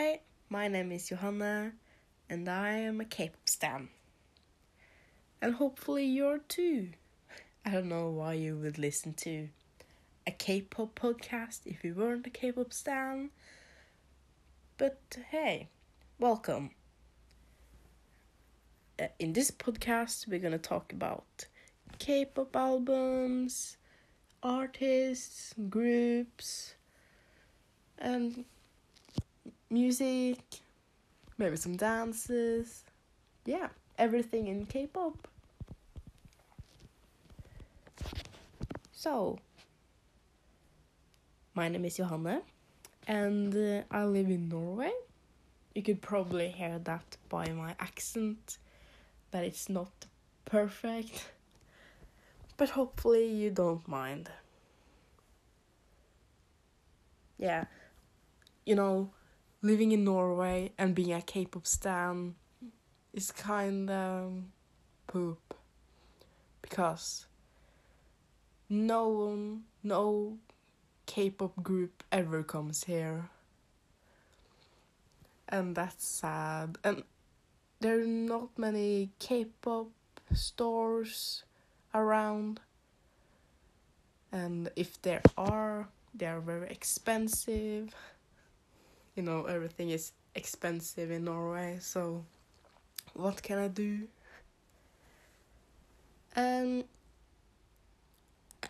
Hi, my name is Johanna, and I am a K-pop stan. And hopefully you're too. I don't know why you would listen to a K-pop podcast if you weren't a K-pop stan. But hey, welcome. Uh, in this podcast, we're gonna talk about K-pop albums, artists, groups, and music, maybe some dances. Yeah, everything in K-pop. So, my name is Johanne, and uh, I live in Norway. You could probably hear that by my accent, that it's not perfect, but hopefully you don't mind. Yeah, you know, living in Norway and being a K-pop stan is kind of um, poop. Because no one, no K-pop group ever comes here, and that's sad. And there are not many K-pop stores around, and if there are, they are very expensive you know everything is expensive in Norway so what can I do? And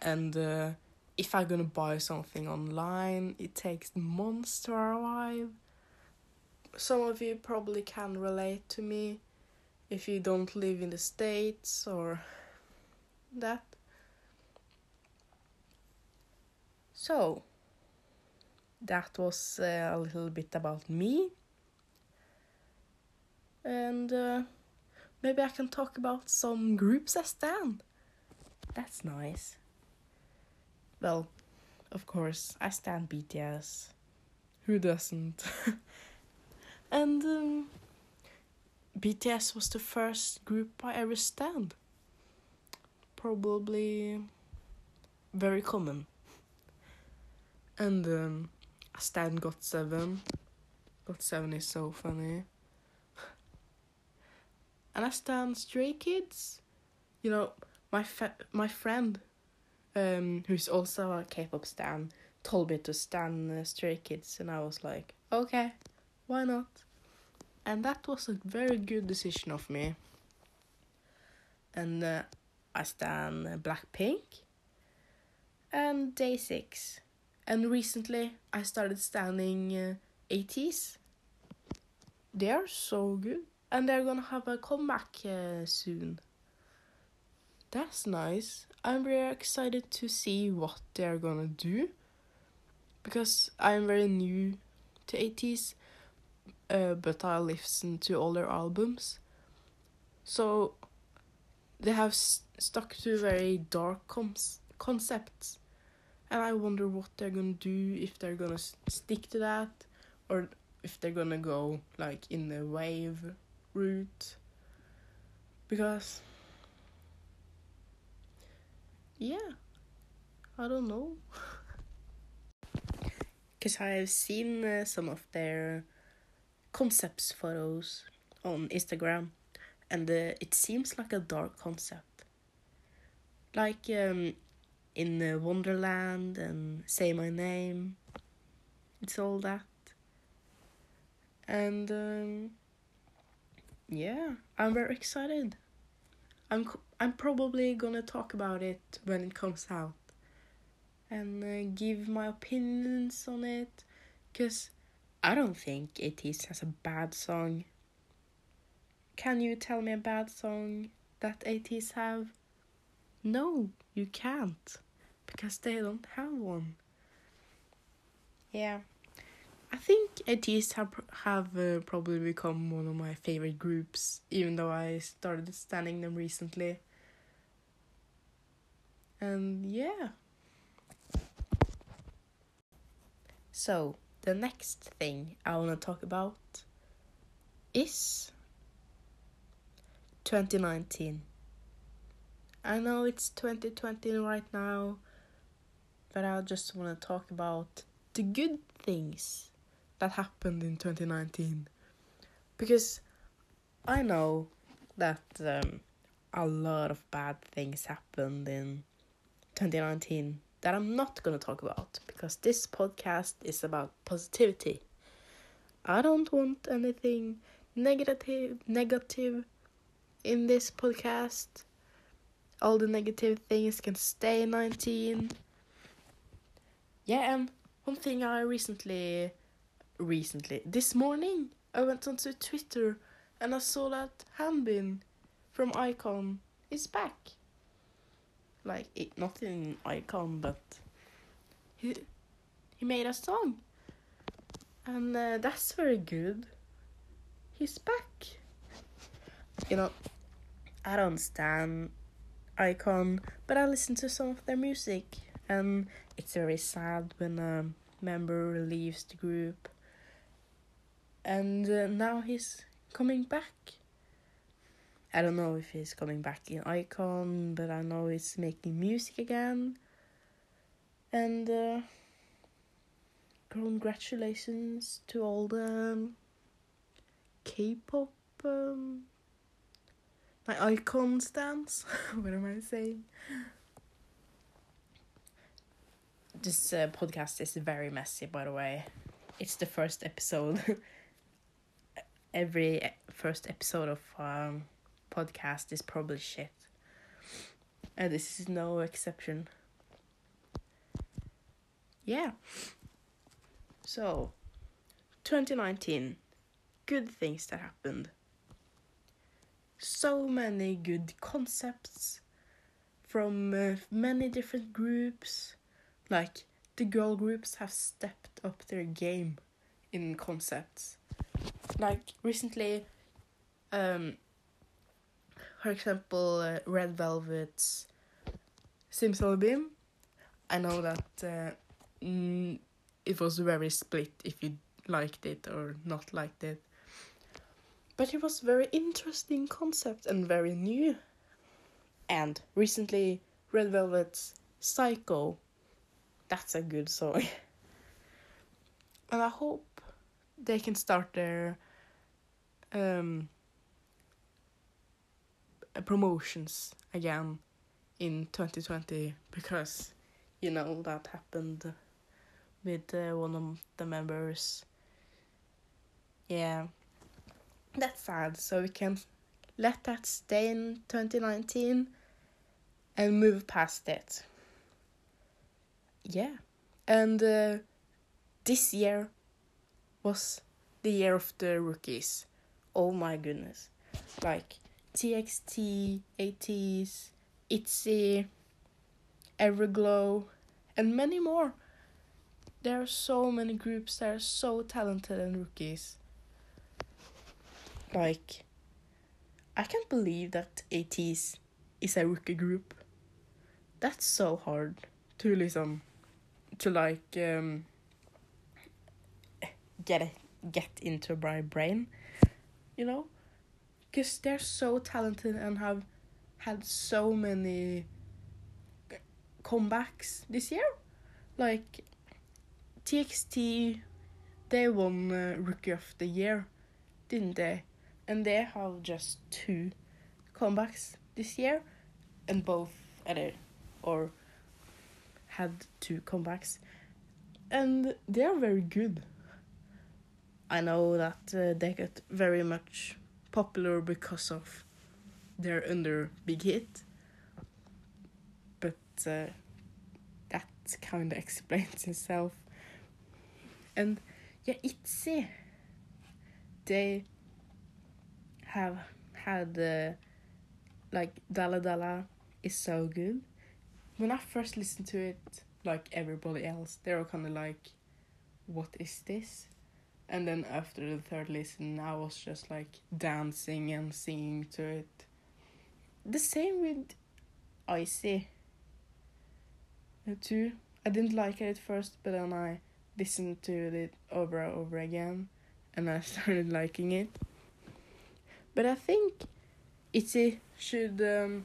and uh, if I'm gonna buy something online it takes months to arrive. Some of you probably can relate to me if you don't live in the states or that. So that was uh, a little bit about me. And uh, maybe I can talk about some groups I stand. That's nice. Well, of course, I stand BTS. Who doesn't? and um, BTS was the first group I ever stand. Probably very common. And um, I stan GOT7. Got 7 is so funny. and I stand Stray Kids. You know, my fa- my friend, um, who's also a K-pop stan, told me to stand uh, Stray Kids, and I was like, okay, why not? And that was a very good decision of me. And uh, I stand Blackpink and Day Six. And recently I started standing uh, ATEEZ. They are so good. And they're gonna have a comeback uh, soon. That's nice. I'm very excited to see what they're gonna do. Because I'm very new to ATEEZ. Uh, but I listen to all their albums. So they have stuck to very dark concepts and I wonder what they're gonna do if they're gonna stick to that or if they're gonna go like in the wave route. Because yeah I don't know. Because I have seen uh, some of their concepts photos on Instagram and uh, it seems like a dark concept. Like um in uh, Wonderland and Say My Name. It's all that. And um, yeah, I'm very excited. I'm I'm probably gonna talk about it when it comes out and uh, give my opinions on it cuz I don't think ATEEZ has a bad song. Can you tell me a bad song that ATEEZ have? No, you can't because they don't have one. Yeah. I think ATEEZ have, have uh, probably become one of my favorite groups, even though I started standing them recently. And yeah. So, the next thing I want to talk about is 2019. I know it's 2020 right now, but I just want to talk about the good things that happened in 2019. Because I know that um, a lot of bad things happened in 2019 that I'm not gonna talk about because this podcast is about positivity. I don't want anything negative negative in this podcast. All the negative things can stay 19. Yeah, and one thing I recently recently this morning I went onto Twitter and I saw that Hanbin from iKON is back. Like it not in iKON but he he made a song and uh, that's very good. He's back. You know, I don't stand iKON, but I listen to some of their music, and it's very sad when a member leaves the group. And uh, now he's coming back. I don't know if he's coming back in iKON, but I know he's making music again. And uh, congratulations to all the K-pop um, my iKON stands. what am I saying? This uh, podcast is very messy, by the way. It's the first episode. Every first episode of um, podcast is probably shit. And this is no exception. Yeah. So, 2019. Good things that happened. So many good concepts from uh, many different groups. Like, the girl groups have stepped up their game in concepts. Like, recently, um, for example, uh, Red Velvet's Zimzalabim. I know that uh, mm, it was very split if you liked it or not liked it. But it was very interesting concept and very new. And recently, Red Velvet's Psycho. That's a good song. and I hope they can start their um, promotions again in 2020 because you know that happened with uh, one of the members. Yeah, that's sad. So we can let that stay in 2019 and move past it. Yeah, and uh, this year was the year of the rookies. Oh my goodness. Like TXT, ATEEZ, ITZY, Everglow, and many more. There are so many groups that are so talented and rookies. Like, I can't believe that ATEEZ is a rookie group. That's so hard to listen, to like um, get it, get into my brain, you know, because they're so talented and have had so many comebacks this year. Like TXT, they won uh, Rookie of the Year, didn't they? And they have just two comebacks this year, and both other or had two comebacks, and they are very good. I know that uh, they got very much popular because of their under big hit, but uh, that kind of explains itself and yeah, ITZY. They have had uh, like Dalla Dalla is so good. When I first listened to it, like everybody else, they were kind of like, "What is this?" And then after the third listen, I was just like dancing and singing to it. The same with Icy. Too. I didn't like it at first, but then I listened to it over and over again and I started liking it. But I think ITZY should um,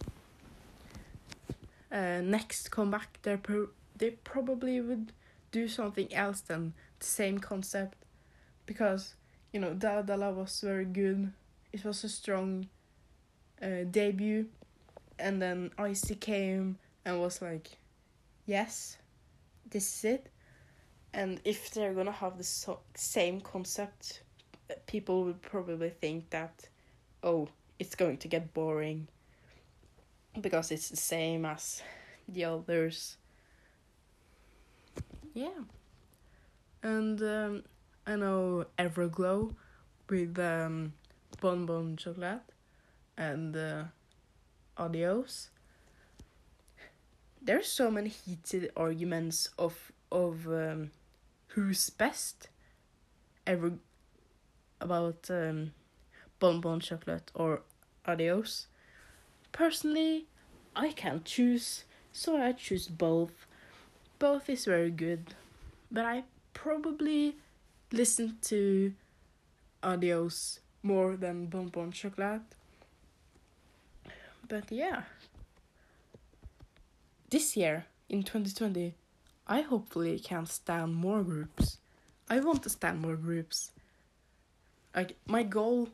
uh, next come back. They pro- they probably would do something else than the same concept, because you know Dalla was very good. It was a strong uh, debut, and then Icy came and was like, "Yes, this is it." And if they're gonna have the so- same concept, uh, people would probably think that, oh, it's going to get boring because it's the same as the others. Yeah. And um, I know Everglow with um, Bon Chocolate and uh, Adios. There's so many heated arguments of of um, who's best ever about um, Bon Chocolate or Adios. Personally, I can't choose, so I choose both. Both is very good, but I probably listen to Adios more than Bon Bon Chocolate. But yeah. This year, in 2020, I hopefully can stand more groups. I want to stand more groups. Like, my goal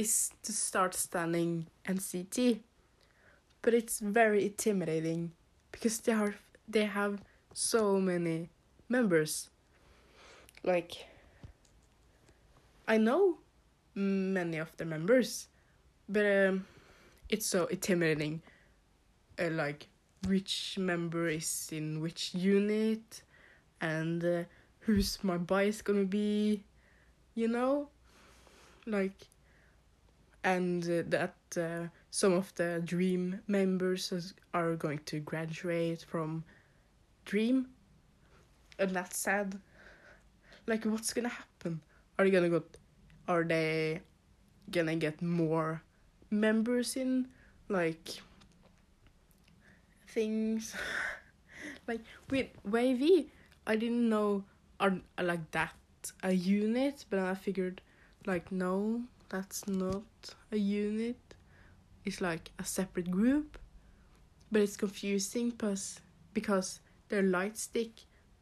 is to start standing NCT. But it's very intimidating because they are they have so many members. Like I know many of the members, but um, it's so intimidating. Uh, like which member is in which unit, and uh, who's my bias gonna be, you know, like, and uh, that uh, some of the Dream members are going to graduate from Dream, and that's sad. Like, what's gonna happen? Are they gonna go? Are they gonna get more members in? Like things like with WayV, I didn't know are like that a unit, but I figured like no, that's not a unit. It's like a separate group, but it's confusing because because their light stick,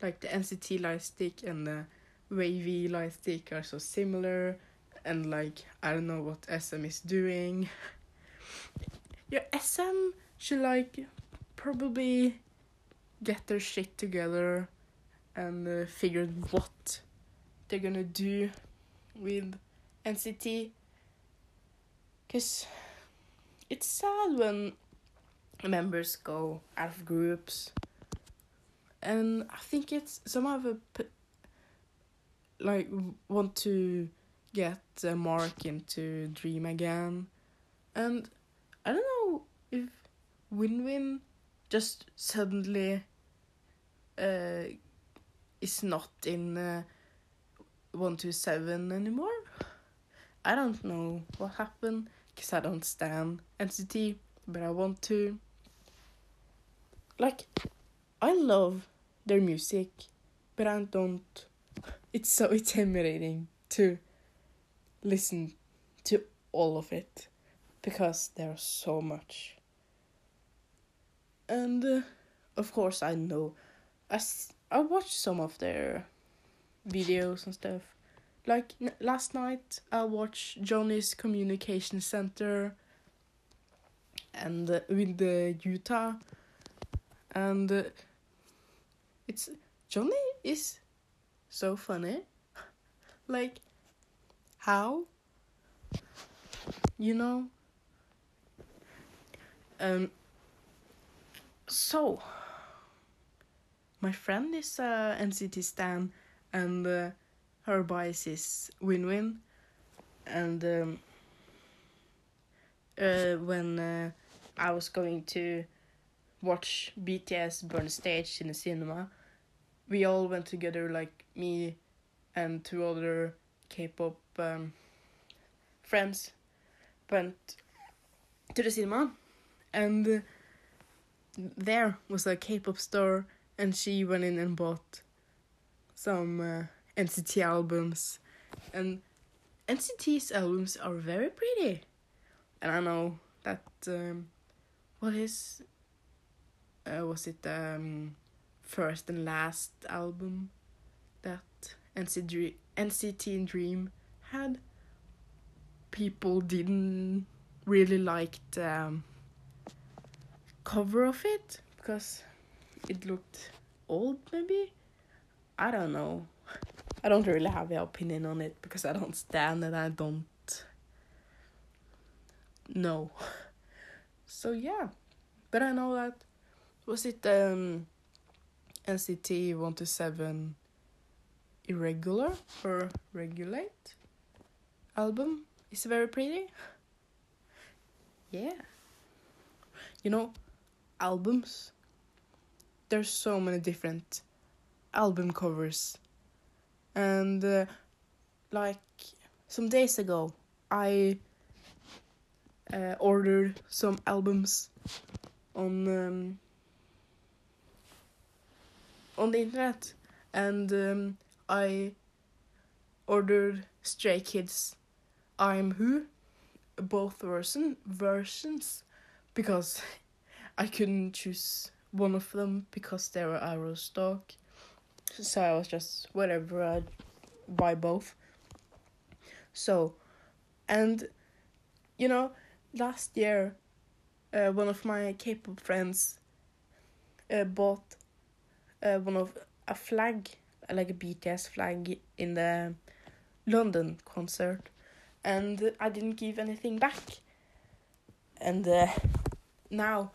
like the NCT light stick and the WayV light stick, are so similar, and like I don't know what SM is doing. Yeah, SM should like probably get their shit together and uh, figure what they're gonna do with NCT. Cause it's sad when members go out of groups, and I think it's some of p- like want to get uh, Mark into Dream again, and I don't know if Win Win just suddenly uh, is not in uh, 127 anymore. I don't know what happened because I don't stand NCT, but I want to. Like, I love their music, but I don't. It's so intimidating to listen to all of it because there's so much. And uh, of course, I know. I, s- I watched some of their videos and stuff. Like last night, I watched Johnny's Communication Center and uh, with the Yuta. And uh, it's Johnny is so funny. like, how? You know? Um, so, my friend is uh, NCT Stan, and uh, her bias is Win Win. And um, uh, when uh, I was going to watch BTS burn stage in the cinema, we all went together, like me and two other K-pop um, friends, went to the cinema, and. Uh, there was a K-pop store, and she went in and bought some uh, NCT albums, and NCT's albums are very pretty, and I know that um, what is uh, was it um first and last album that NCT NCT Dream had, people didn't really like the um, cover of it because it looked old, maybe. I don't know. I don't really have an opinion on it because I don't stand and I don't know. So yeah, but I know that was it um NCT one to seven irregular or regulate album is very pretty. Yeah. You know, albums. There's so many different album covers. And uh, like some days ago, I uh, ordered some albums on um, on the internet, and um, I ordered Stray Kids I'm Who, both version versions, because I couldn't choose one of them because they were of stock. So I was just whatever I'd buy both. So, and you know, last year, uh, one of my K-pop friends uh, bought uh, one of a flag, like a BTS flag, in the London concert, and I didn't give anything back. And uh, now,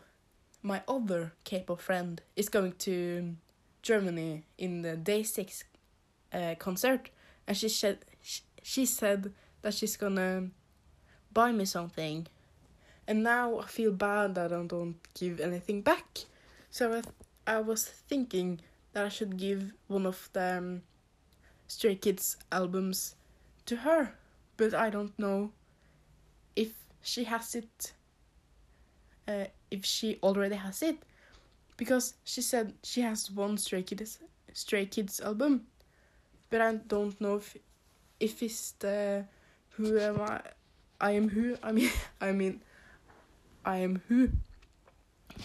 my other K-pop friend is going to Germany in the Day Six uh, concert, and she said she said that she's gonna buy me something, and now I feel bad that I don't give anything back. So I I was thinking that I should give one of the um, Stray Kids albums to her, but I don't know if she has it. Uh, if she already has it, because she said she has one Stray Kids Stray Kids album, but I don't know if if it's the who am I I am who I mean I mean I am who.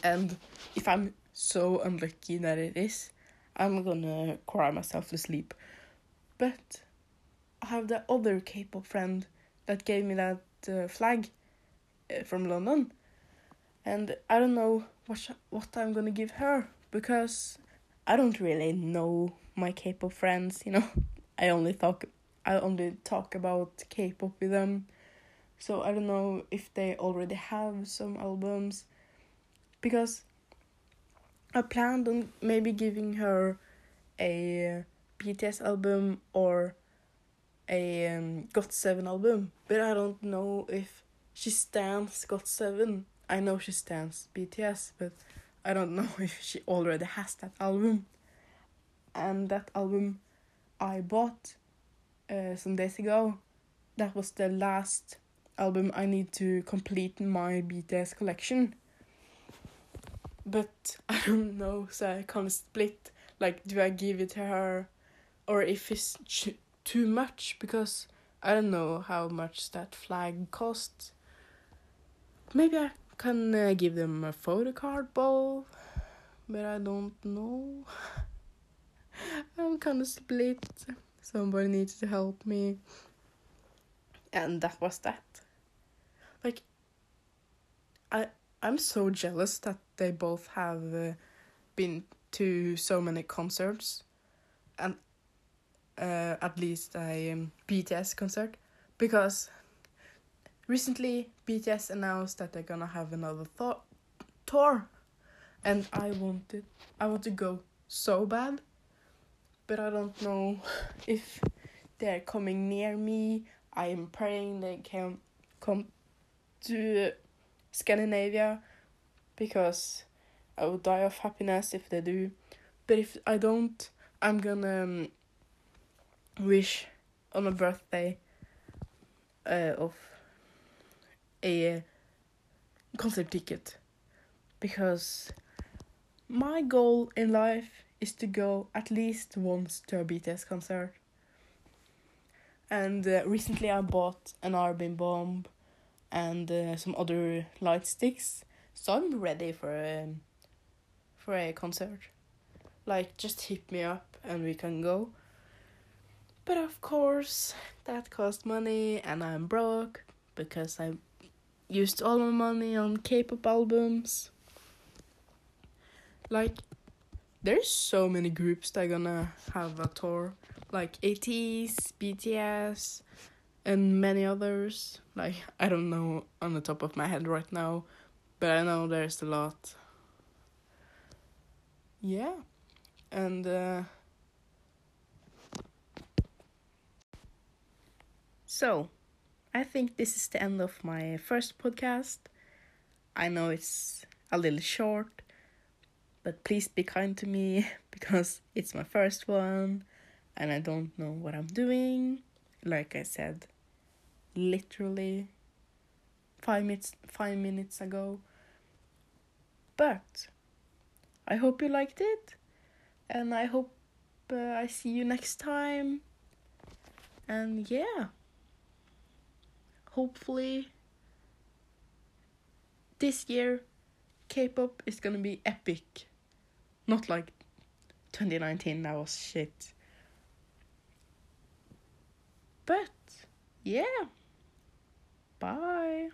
And if I'm so unlucky that it is, I'm gonna cry myself to sleep. But I have the other K-pop friend that gave me that uh, flag uh, from London, and I don't know what what I'm gonna give her because I don't really know my K-pop friends. You know, I only talk I only talk about K-pop with them, so I don't know if they already have some albums because I planned on maybe giving her a BTS album or a um, GOT7 album, but I don't know if she stands GOT7. I know she stands BTS, but I don't know if she already has that album. And that album I bought uh, some days ago, that was the last album I need to complete my BTS collection but I don't know, so I can't split. Like, do I give it to her, or if it's too much because I don't know how much that flag costs. Maybe I can uh, give them a photo card bowl, but I don't know. I'm kind of split. Somebody needs to help me. And that was that. Like, I I'm so jealous that they both have uh, been to so many concerts, and uh, at least a um, BTS concert, because recently BTS announced that they're gonna have another th- tour, and I wanted I want to go so bad, but I don't know if they're coming near me. I am praying they can come to Scandinavia because I would die of happiness if they do. But if I don't, I'm gonna um, wish on a birthday uh, of a concert ticket because my goal in life is to go at least once to a BTS concert. And uh, recently I bought an ARMY bomb and uh, some other light sticks. So I'm ready for a for a concert. Like just hit me up and we can go. But of course, that cost money, and I'm broke because I used all my money on K-pop albums. Like, there's so many groups that are gonna have a tour, like ATEEZ, BTS, and many others. Like, I don't know on the top of my head right now, but I know there's a lot. Yeah, and uh, so I think this is the end of my first podcast. I know it's a little short, but please be kind to me because it's my first one and I don't know what I'm doing. Like I said, literally five minutes five minutes ago. But I hope you liked it, and I hope uh, I see you next time. And yeah, hopefully this year K-pop is gonna be epic. Not like 2019, that was shit. But yeah, bye.